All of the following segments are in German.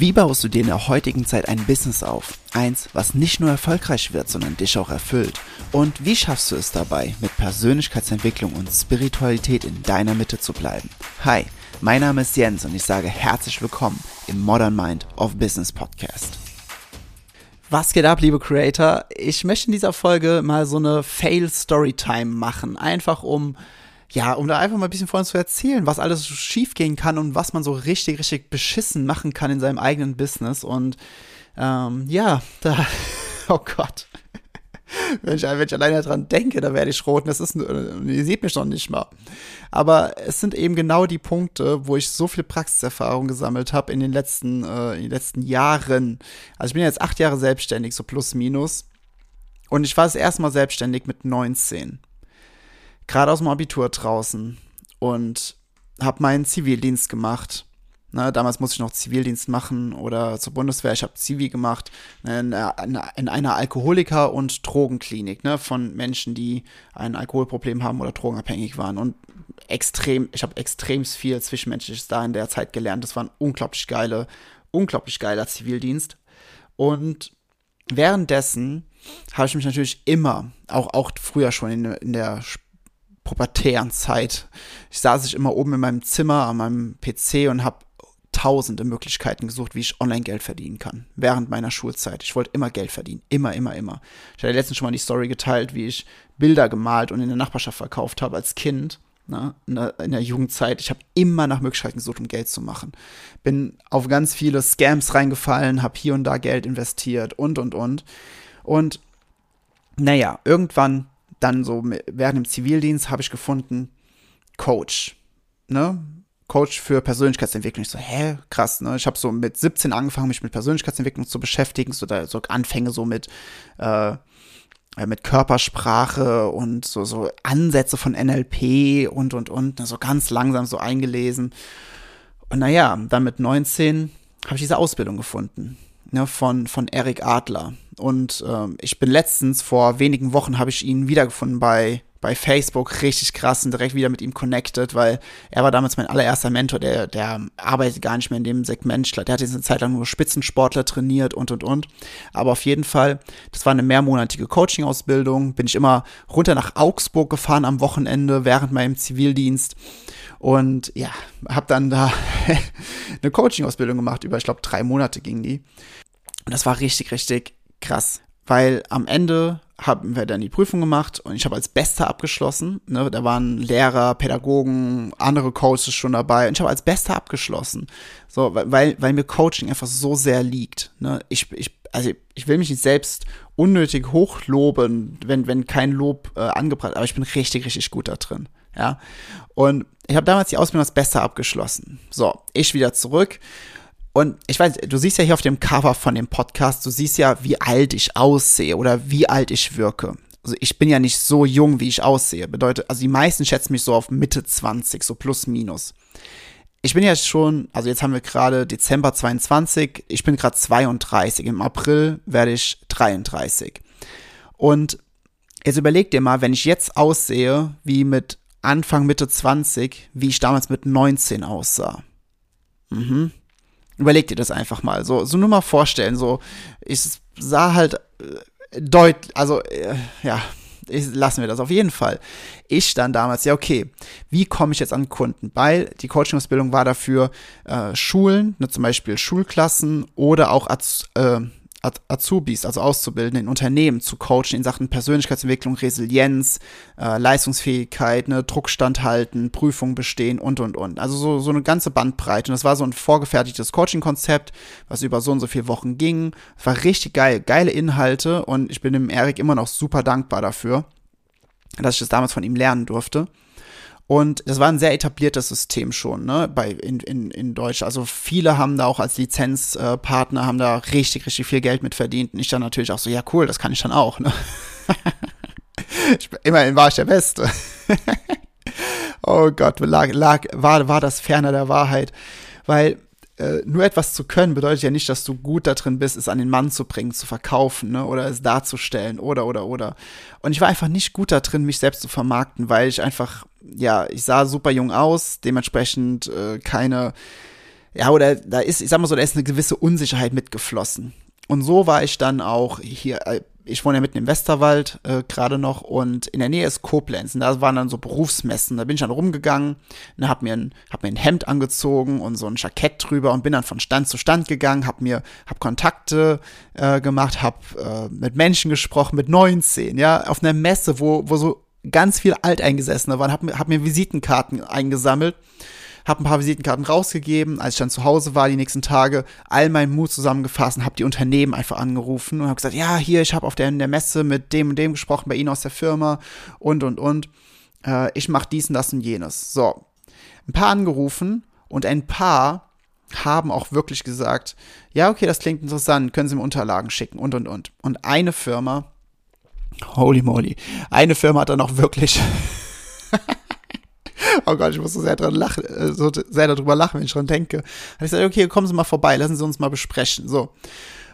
Wie baust du dir in der heutigen Zeit ein Business auf? Eins, was nicht nur erfolgreich wird, sondern dich auch erfüllt. Und wie schaffst du es dabei, mit Persönlichkeitsentwicklung und Spiritualität in deiner Mitte zu bleiben? Hi, mein Name ist Jens und ich sage herzlich willkommen im Modern Mind of Business Podcast. Was geht ab, liebe Creator? Ich möchte in dieser Folge mal so eine Fail Storytime machen, einfach um ja, um da einfach mal ein bisschen von uns zu erzählen, was alles schiefgehen kann und was man so richtig, richtig beschissen machen kann in seinem eigenen Business. Und ähm, ja, da, oh Gott. wenn, ich, wenn ich alleine daran denke, da werde ich rot. Das ist, ihr seht mich noch nicht mal. Aber es sind eben genau die Punkte, wo ich so viel Praxiserfahrung gesammelt habe in den letzten, äh, in den letzten Jahren. Also ich bin jetzt acht Jahre selbstständig, so plus minus. Und ich war das erste Mal selbstständig mit 19 gerade aus dem Abitur draußen und habe meinen Zivildienst gemacht. Ne, damals musste ich noch Zivildienst machen oder zur Bundeswehr. Ich habe Zivi gemacht ne, in, in, einer Alkoholiker- und Drogenklinik ne, von Menschen, die ein Alkoholproblem haben oder drogenabhängig waren. Und extrem, ich habe extrem viel Zwischenmenschliches da in der Zeit gelernt. Das war ein unglaublich geile, unglaublich geiler Zivildienst. Und währenddessen habe ich mich natürlich immer, auch, auch früher schon in, in der pubertären Zeit. Ich saß ich immer oben in meinem Zimmer an meinem PC und habe tausende Möglichkeiten gesucht, wie ich Online-Geld verdienen kann. Während meiner Schulzeit. Ich wollte immer Geld verdienen. Immer, immer, immer. Ich hatte letztens schon mal die Story geteilt, wie ich Bilder gemalt und in der Nachbarschaft verkauft habe als Kind. Ne, in, der, in der Jugendzeit. Ich habe immer nach Möglichkeiten gesucht, um Geld zu machen. Bin auf ganz viele Scams reingefallen, habe hier und da Geld investiert und, und, und. Und naja, irgendwann dann so während dem Zivildienst habe ich gefunden, Coach, ne? Coach für Persönlichkeitsentwicklung. Ich so, hä, krass, ne? Ich habe so mit 17 angefangen, mich mit Persönlichkeitsentwicklung zu beschäftigen, so da so Anfänge so mit äh, mit Körpersprache und so so Ansätze von NLP und und und, ne? so ganz langsam so eingelesen. Und naja, dann mit 19 habe ich diese Ausbildung gefunden ne, von, von Eric Adler. Und ähm, ich bin letztens, vor wenigen Wochen, habe ich ihn wiedergefunden bei, bei Facebook, richtig krass und direkt wieder mit ihm connected, weil er war damals mein allererster Mentor, der, der arbeitet gar nicht mehr in dem Segment. Der hat jetzt eine Zeit lang nur Spitzensportler trainiert und und und. Aber auf jeden Fall, das war eine mehrmonatige Coaching-Ausbildung. Bin ich immer runter nach Augsburg gefahren am Wochenende während meinem Zivildienst und ja, habe dann da eine Coaching-Ausbildung gemacht, über, ich glaube, drei Monate ging die. Und das war richtig, richtig krass, weil am Ende haben wir dann die Prüfung gemacht und ich habe als Bester abgeschlossen. Ne? Da waren Lehrer, Pädagogen, andere Coaches schon dabei und ich habe als Bester abgeschlossen. So, weil, weil mir Coaching einfach so sehr liegt. Ne? Ich, ich, also ich will mich nicht selbst unnötig hochloben, wenn, wenn kein Lob äh, angebracht, aber ich bin richtig, richtig gut da drin. Ja. Und ich habe damals die Ausbildung als Bester abgeschlossen. So, ich wieder zurück. Und ich weiß, du siehst ja hier auf dem Cover von dem Podcast, du siehst ja, wie alt ich aussehe oder wie alt ich wirke. Also ich bin ja nicht so jung, wie ich aussehe. Bedeutet, also die meisten schätzen mich so auf Mitte 20, so plus minus. Ich bin ja schon, also jetzt haben wir gerade Dezember 22, ich bin gerade 32. Im April werde ich 33. Und jetzt überleg dir mal, wenn ich jetzt aussehe wie mit Anfang, Mitte 20, wie ich damals mit 19 aussah. Mhm. Überleg dir das einfach mal. So, so nur mal vorstellen. So, ich sah halt äh, deutlich, also, äh, ja, ich, lassen wir das auf jeden Fall. Ich stand damals, ja, okay, wie komme ich jetzt an Kunden? Weil die Coaching-Ausbildung war dafür äh, Schulen, ne, zum Beispiel Schulklassen oder auch als, äh, Azubis, also Auszubildende in Unternehmen zu coachen in Sachen Persönlichkeitsentwicklung, Resilienz, äh, Leistungsfähigkeit, ne, Druck standhalten, Prüfungen bestehen und, und, und. Also so, so eine ganze Bandbreite. Und das war so ein vorgefertigtes Coaching-Konzept, was über so und so viele Wochen ging. War richtig geil, geile Inhalte und ich bin dem Erik immer noch super dankbar dafür, dass ich das damals von ihm lernen durfte. Und das war ein sehr etabliertes System schon, ne, bei, in, in, in Deutsch. Also viele haben da auch als Lizenzpartner, haben da richtig, richtig viel Geld mit verdient. Und ich dann natürlich auch so, ja cool, das kann ich dann auch, ne. ich, immerhin war ich der Beste. oh Gott, lag, lag, war, war das ferner der Wahrheit. Weil äh, nur etwas zu können bedeutet ja nicht, dass du gut da drin bist, es an den Mann zu bringen, zu verkaufen, ne, oder es darzustellen, oder, oder, oder. Und ich war einfach nicht gut da drin, mich selbst zu vermarkten, weil ich einfach, ja, ich sah super jung aus, dementsprechend äh, keine, ja, oder da ist, ich sag mal so, da ist eine gewisse Unsicherheit mitgeflossen. Und so war ich dann auch hier, äh, ich wohne ja mitten im Westerwald äh, gerade noch und in der Nähe ist Koblenz und da waren dann so Berufsmessen. Da bin ich dann rumgegangen, und hab mir ein, hab mir ein Hemd angezogen und so ein Jackett drüber und bin dann von Stand zu Stand gegangen, hab mir, hab Kontakte äh, gemacht, hab äh, mit Menschen gesprochen, mit 19, ja, auf einer Messe, wo, wo so ganz viel Alteingesessene waren, hab, hab mir Visitenkarten eingesammelt habe ein paar Visitenkarten rausgegeben, als ich dann zu Hause war die nächsten Tage, all meinen Mut zusammengefasst und habe die Unternehmen einfach angerufen und habe gesagt, ja, hier, ich habe auf der, der Messe mit dem und dem gesprochen, bei Ihnen aus der Firma und, und, und. Äh, ich mache dies und das und jenes. So, ein paar angerufen und ein paar haben auch wirklich gesagt, ja, okay, das klingt interessant, können Sie mir Unterlagen schicken und, und, und. Und eine Firma, holy moly, eine Firma hat dann auch wirklich oh Gott, ich muss so sehr dran lachen, äh, so sehr darüber lachen, wenn ich dran denke. Habe ich gesagt, okay, kommen Sie mal vorbei, lassen Sie uns mal besprechen. So.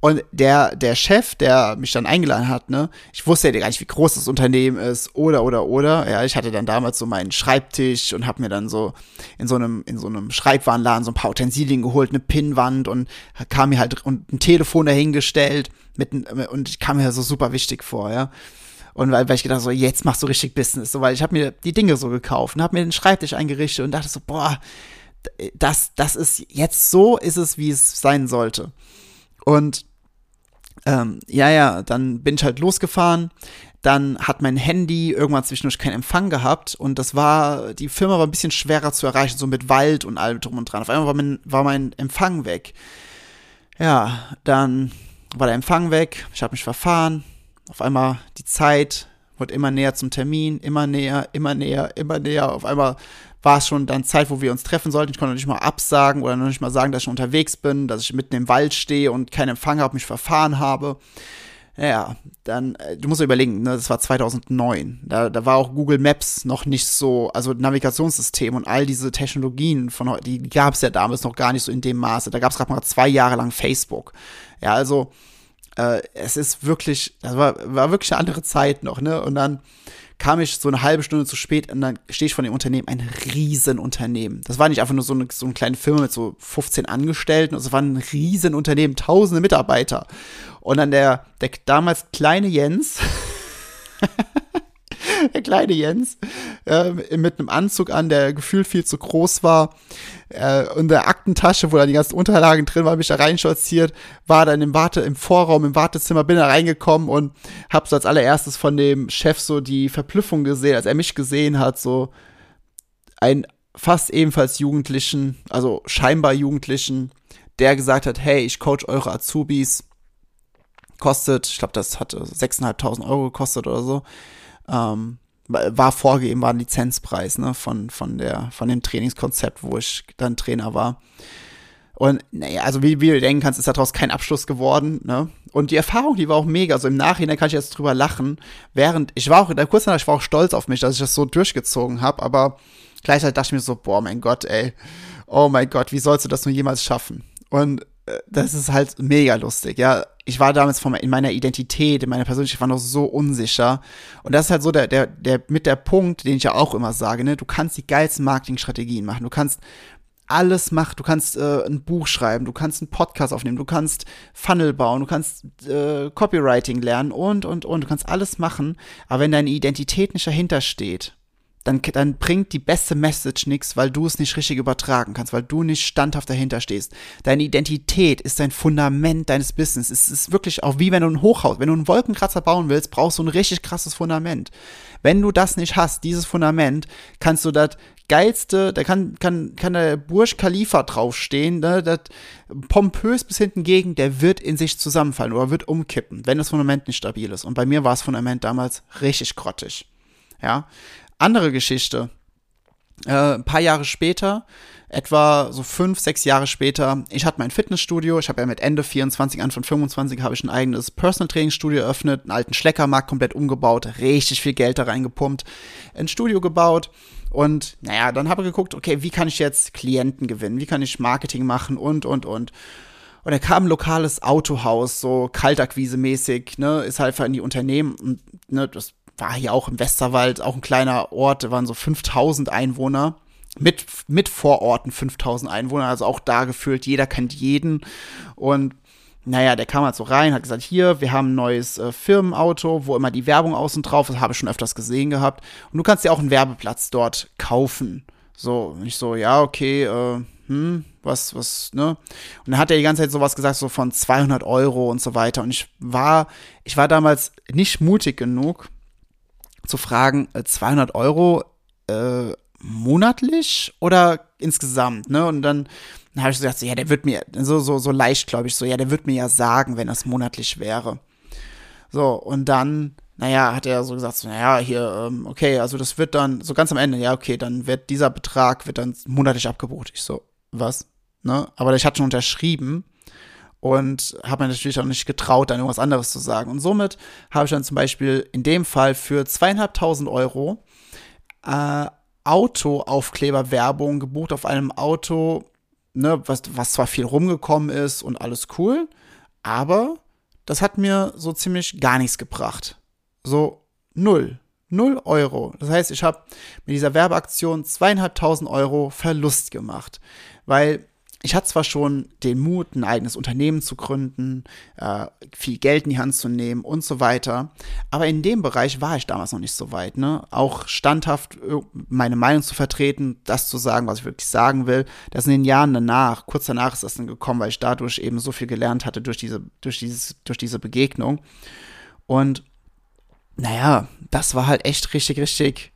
Und der, der Chef, der mich dann eingeladen hat, ne, ich wusste ja gar nicht, wie groß das Unternehmen ist, oder, oder, oder. Ja, ich hatte dann damals so meinen Schreibtisch und habe mir dann so in so einem, in so einem Schreibwarenladen so ein paar Utensilien geholt, eine Pinnwand und kam mir halt und ein Telefon dahingestellt mit, und ich kam mir so super wichtig vor, ja. Und weil, weil ich gedacht so, jetzt machst du richtig Business. So, weil ich habe mir die Dinge so gekauft und habe mir den Schreibtisch eingerichtet und dachte so, boah, das, das ist jetzt so ist es, wie es sein sollte. Und ähm, ja, ja, dann bin ich halt losgefahren. Dann hat mein Handy irgendwann zwischendurch keinen Empfang gehabt und das war, die Firma war ein bisschen schwerer zu erreichen, so mit Wald und allem drum und dran. Auf einmal war mein, war mein Empfang weg. Ja, dann war der Empfang weg, ich habe mich verfahren, auf einmal die Zeit wurde immer näher zum Termin, immer näher, immer näher, immer näher. Auf einmal war es schon dann Zeit, wo wir uns treffen sollten. Ich konnte noch nicht mal absagen oder noch nicht mal sagen, dass ich unterwegs bin, dass ich mitten im Wald stehe und keinen Empfang habe, mich verfahren habe. Ja, dann, äh, du musst dir überlegen, ne, das war 2009. Da, da war auch Google Maps noch nicht so, also Navigationssystem und all diese Technologien von die gab es ja damals noch gar nicht so in dem Maße. Da gab es gerade mal zwei Jahre lang Facebook. Ja, also äh, es ist wirklich, das war, war wirklich eine andere Zeit noch, ne? Und dann kam ich so eine halbe Stunde zu spät und dann stehe ich von dem Unternehmen, ein Riesenunternehmen. Das war nicht einfach nur so eine, so eine kleine Firma mit so 15 Angestellten, es war ein Riesenunternehmen, tausende Mitarbeiter. Und dann der, der damals kleine Jens, der kleine Jens, äh, mit einem Anzug an, der gefühlt viel zu groß war, äh, in der Aktentasche, wo da die ganzen Unterlagen drin waren, mich da reinschautziert, war dann im Warte, im Vorraum, im Wartezimmer, bin da reingekommen und hab so als allererstes von dem Chef so die Verblüffung gesehen, als er mich gesehen hat, so ein fast ebenfalls Jugendlichen, also scheinbar Jugendlichen, der gesagt hat, hey, ich coach eure Azubis, kostet, ich glaube, das hat 6.500 Euro gekostet oder so. Ähm, war vorgegeben, war ein Lizenzpreis, ne, von, von der, von dem Trainingskonzept, wo ich dann Trainer war. Und naja, also wie, wie du denken kannst, ist daraus kein Abschluss geworden, ne? Und die Erfahrung, die war auch mega. Also im Nachhinein kann ich jetzt drüber lachen. Während, ich war auch, da kurz danach, ich war auch stolz auf mich, dass ich das so durchgezogen habe, aber gleichzeitig dachte ich mir so, boah, mein Gott, ey. Oh mein Gott, wie sollst du das nur jemals schaffen? Und das ist halt mega lustig, ja ich war damals von, in meiner Identität, in meiner Persönlichkeit, war noch so unsicher. Und das ist halt so der, der, der, mit der Punkt, den ich ja auch immer sage, ne, du kannst die geilsten Marketingstrategien machen. Du kannst alles machen. Du kannst äh, ein Buch schreiben, du kannst einen Podcast aufnehmen, du kannst Funnel bauen, du kannst äh, Copywriting lernen und, und, und. Du kannst alles machen. Aber wenn deine Identität nicht dahinter steht, dann, dann bringt die beste Message nichts, weil du es nicht richtig übertragen kannst, weil du nicht standhaft dahinter stehst. Deine Identität ist dein Fundament deines Business. Es ist wirklich auch wie wenn du ein Hochhaus, wenn du einen Wolkenkratzer bauen willst, brauchst du ein richtig krasses Fundament. Wenn du das nicht hast, dieses Fundament, kannst du das geilste, da kann, kann, kann der Burj Khalifa draufstehen, ne, das pompös bis hinten gegen, der wird in sich zusammenfallen oder wird umkippen, wenn das Fundament nicht stabil ist. Und bei mir war das Fundament damals richtig grottig. Ja, andere Geschichte. Äh, ein paar Jahre später, etwa so fünf, sechs Jahre später, ich hatte mein Fitnessstudio. Ich habe ja mit Ende 24, Anfang 25 habe ich ein eigenes Personal Training Studio eröffnet, einen alten Schleckermarkt komplett umgebaut, richtig viel Geld da reingepumpt, ein Studio gebaut. Und naja, dann habe ich geguckt, okay, wie kann ich jetzt Klienten gewinnen? Wie kann ich Marketing machen und, und, und. Und da kam ein lokales Autohaus, so Kaltakquise-mäßig, ne, ist halt in die Unternehmen und ne, das war hier auch im Westerwald, auch ein kleiner Ort, da waren so 5000 Einwohner. mit, mit Vororten 5000 Einwohner, also auch da gefühlt, jeder kennt jeden. Und naja, der kam halt so rein, hat gesagt, hier, wir haben ein neues äh, Firmenauto, wo immer die Werbung außen drauf ist, habe ich schon öfters gesehen gehabt. Und du kannst dir auch einen Werbeplatz dort kaufen. So, und ich so, ja, okay, äh, hm, was, was, ne? Und dann hat er die ganze Zeit sowas gesagt, so von 200 Euro und so weiter. Und ich war, ich war damals nicht mutig genug zu fragen, äh, 200 Euro, äh, monatlich oder insgesamt, ne? Und dann, dann habe ich so gesagt, so, ja, der wird mir, so, so, so leicht, glaube ich, so, ja, der wird mir ja sagen, wenn das monatlich wäre. So, und dann, naja, hat er so gesagt, so, naja, hier, ähm, okay, also das wird dann, so ganz am Ende, ja, okay, dann wird dieser Betrag, wird dann monatlich abgebucht. Ich so, was? Ne? Aber ich hatte schon unterschrieben und habe mir natürlich auch nicht getraut, dann irgendwas anderes zu sagen. Und somit habe ich dann zum Beispiel in dem Fall für zweieinhalbtausend Euro äh, Autoaufkleberwerbung gebucht auf einem Auto, ne, was, was zwar viel rumgekommen ist und alles cool, aber das hat mir so ziemlich gar nichts gebracht. So null. Null Euro. Das heißt, ich habe mit dieser Werbeaktion zweieinhalbtausend Euro Verlust gemacht. Weil ich hatte zwar schon den Mut, ein eigenes Unternehmen zu gründen, äh, viel Geld in die Hand zu nehmen und so weiter, aber in dem Bereich war ich damals noch nicht so weit. Ne? Auch standhaft äh, meine Meinung zu vertreten, das zu sagen, was ich wirklich sagen will. Das in den Jahren danach, kurz danach ist das dann gekommen, weil ich dadurch eben so viel gelernt hatte durch diese, durch dieses, durch diese Begegnung. Und naja, das war halt echt richtig, richtig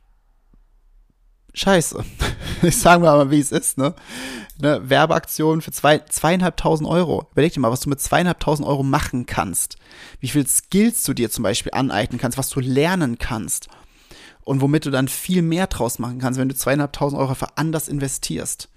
scheiße. ich sage mal, wie es ist, ne? Eine Werbeaktion für zwei, zweieinhalbtausend Euro. Überleg dir mal, was du mit zweieinhalbtausend Euro machen kannst. Wie viel Skills du dir zum Beispiel aneignen kannst, was du lernen kannst. Und womit du dann viel mehr draus machen kannst, wenn du zweieinhalbtausend Euro für anders investierst.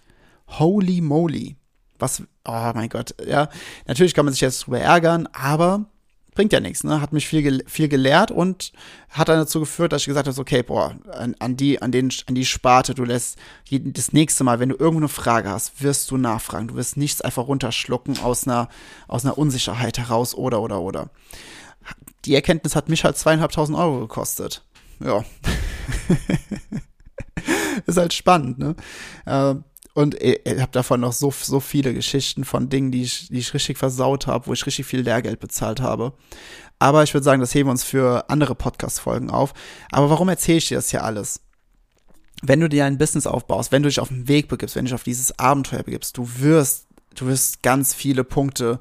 Holy moly. Was, oh mein Gott, ja. Natürlich kann man sich jetzt drüber ärgern, aber bringt ja nichts, ne? Hat mich viel, viel gelehrt und hat dann dazu geführt, dass ich gesagt habe, okay, boah, an, an, die, an, den, an die Sparte, du lässt das nächste Mal, wenn du irgendwo eine Frage hast, wirst du nachfragen. Du wirst nichts einfach runterschlucken aus einer, aus einer Unsicherheit heraus oder, oder, oder. Die Erkenntnis hat mich halt zweieinhalbtausend Euro gekostet. Ja. Ist halt spannend, ne? Äh, und ich habe davon noch so, so viele Geschichten von Dingen, die ich, die ich richtig versaut habe, wo ich richtig viel Lehrgeld bezahlt habe. Aber ich würde sagen, das heben wir uns für andere Podcast-Folgen auf. Aber warum erzähle ich dir das hier alles? Wenn du dir ein Business aufbaust, wenn du dich auf den Weg begibst, wenn du dich auf dieses Abenteuer begibst, du wirst, du wirst ganz viele Punkte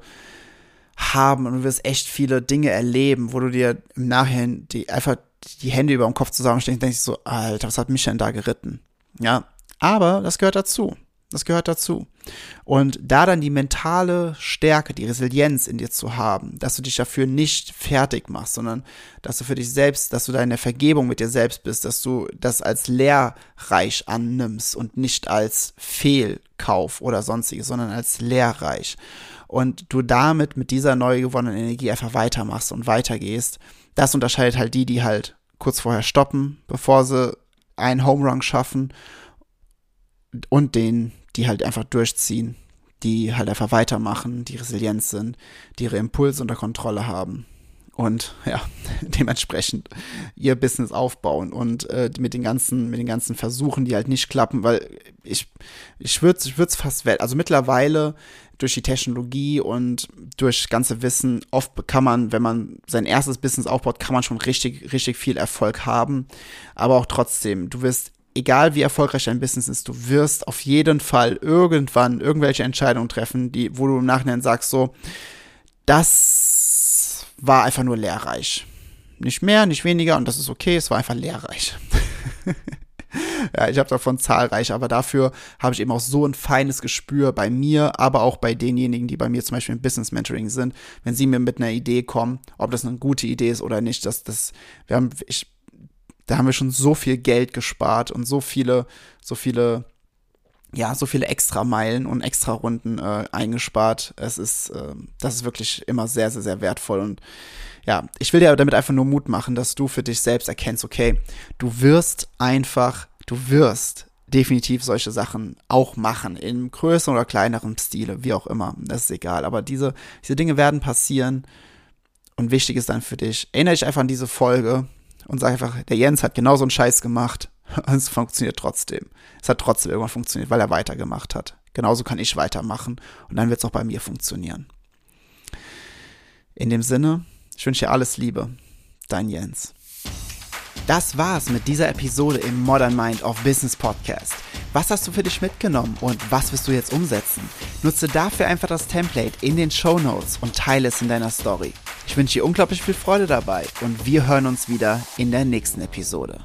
haben und du wirst echt viele Dinge erleben, wo du dir im Nachhinein die einfach die Hände über dem Kopf zusammensteckst und denkst so, Alter, was hat mich denn da geritten? Ja, aber das gehört dazu. Das gehört dazu. Und da dann die mentale Stärke, die Resilienz in dir zu haben, dass du dich dafür nicht fertig machst, sondern dass du für dich selbst, dass du da in der Vergebung mit dir selbst bist, dass du das als lehrreich annimmst und nicht als Fehlkauf oder sonstiges, sondern als lehrreich. Und du damit mit dieser neu gewonnenen Energie einfach weitermachst und weitergehst. Das unterscheidet halt die, die halt kurz vorher stoppen, bevor sie einen Home Run schaffen und den, die halt einfach durchziehen, die halt einfach weitermachen, die resilient sind, die ihre Impulse unter Kontrolle haben und ja, dementsprechend ihr Business aufbauen und äh, mit den ganzen, mit den ganzen Versuchen, die halt nicht klappen, weil ich, ich würde ich würde es fast, also mittlerweile durch die Technologie und durch ganze Wissen, oft kann man, wenn man sein erstes Business aufbaut, kann man schon richtig, richtig viel Erfolg haben, aber auch trotzdem, du wirst egal wie erfolgreich dein Business ist, du wirst auf jeden Fall irgendwann irgendwelche Entscheidungen treffen, die, wo du im Nachhinein sagst, so, das war einfach nur lehrreich. Nicht mehr, nicht weniger und das ist okay, es war einfach lehrreich. ja, ich habe davon zahlreich, aber dafür habe ich eben auch so ein feines Gespür bei mir, aber auch bei denjenigen, die bei mir zum Beispiel im Business Mentoring sind, wenn sie mir mit einer Idee kommen, ob das eine gute Idee ist oder nicht, dass das, wir haben, ich da haben wir schon so viel Geld gespart und so viele, so viele, ja, so viele extra Meilen und extra Runden äh, eingespart. Es ist, äh, das ist wirklich immer sehr, sehr, sehr wertvoll. Und ja, ich will dir damit einfach nur Mut machen, dass du für dich selbst erkennst, okay, du wirst einfach, du wirst definitiv solche Sachen auch machen, in größeren oder kleineren Stile, wie auch immer, das ist egal, aber diese, diese Dinge werden passieren. Und wichtig ist dann für dich, erinnere dich einfach an diese Folge, und sag einfach, der Jens hat genauso einen Scheiß gemacht. Und es funktioniert trotzdem. Es hat trotzdem irgendwann funktioniert, weil er weitergemacht hat. Genauso kann ich weitermachen und dann wird es auch bei mir funktionieren. In dem Sinne, ich wünsche dir alles Liebe. Dein Jens. Das war's mit dieser Episode im Modern Mind of Business Podcast. Was hast du für dich mitgenommen und was wirst du jetzt umsetzen? Nutze dafür einfach das Template in den Show Notes und teile es in deiner Story. Ich wünsche dir unglaublich viel Freude dabei und wir hören uns wieder in der nächsten Episode.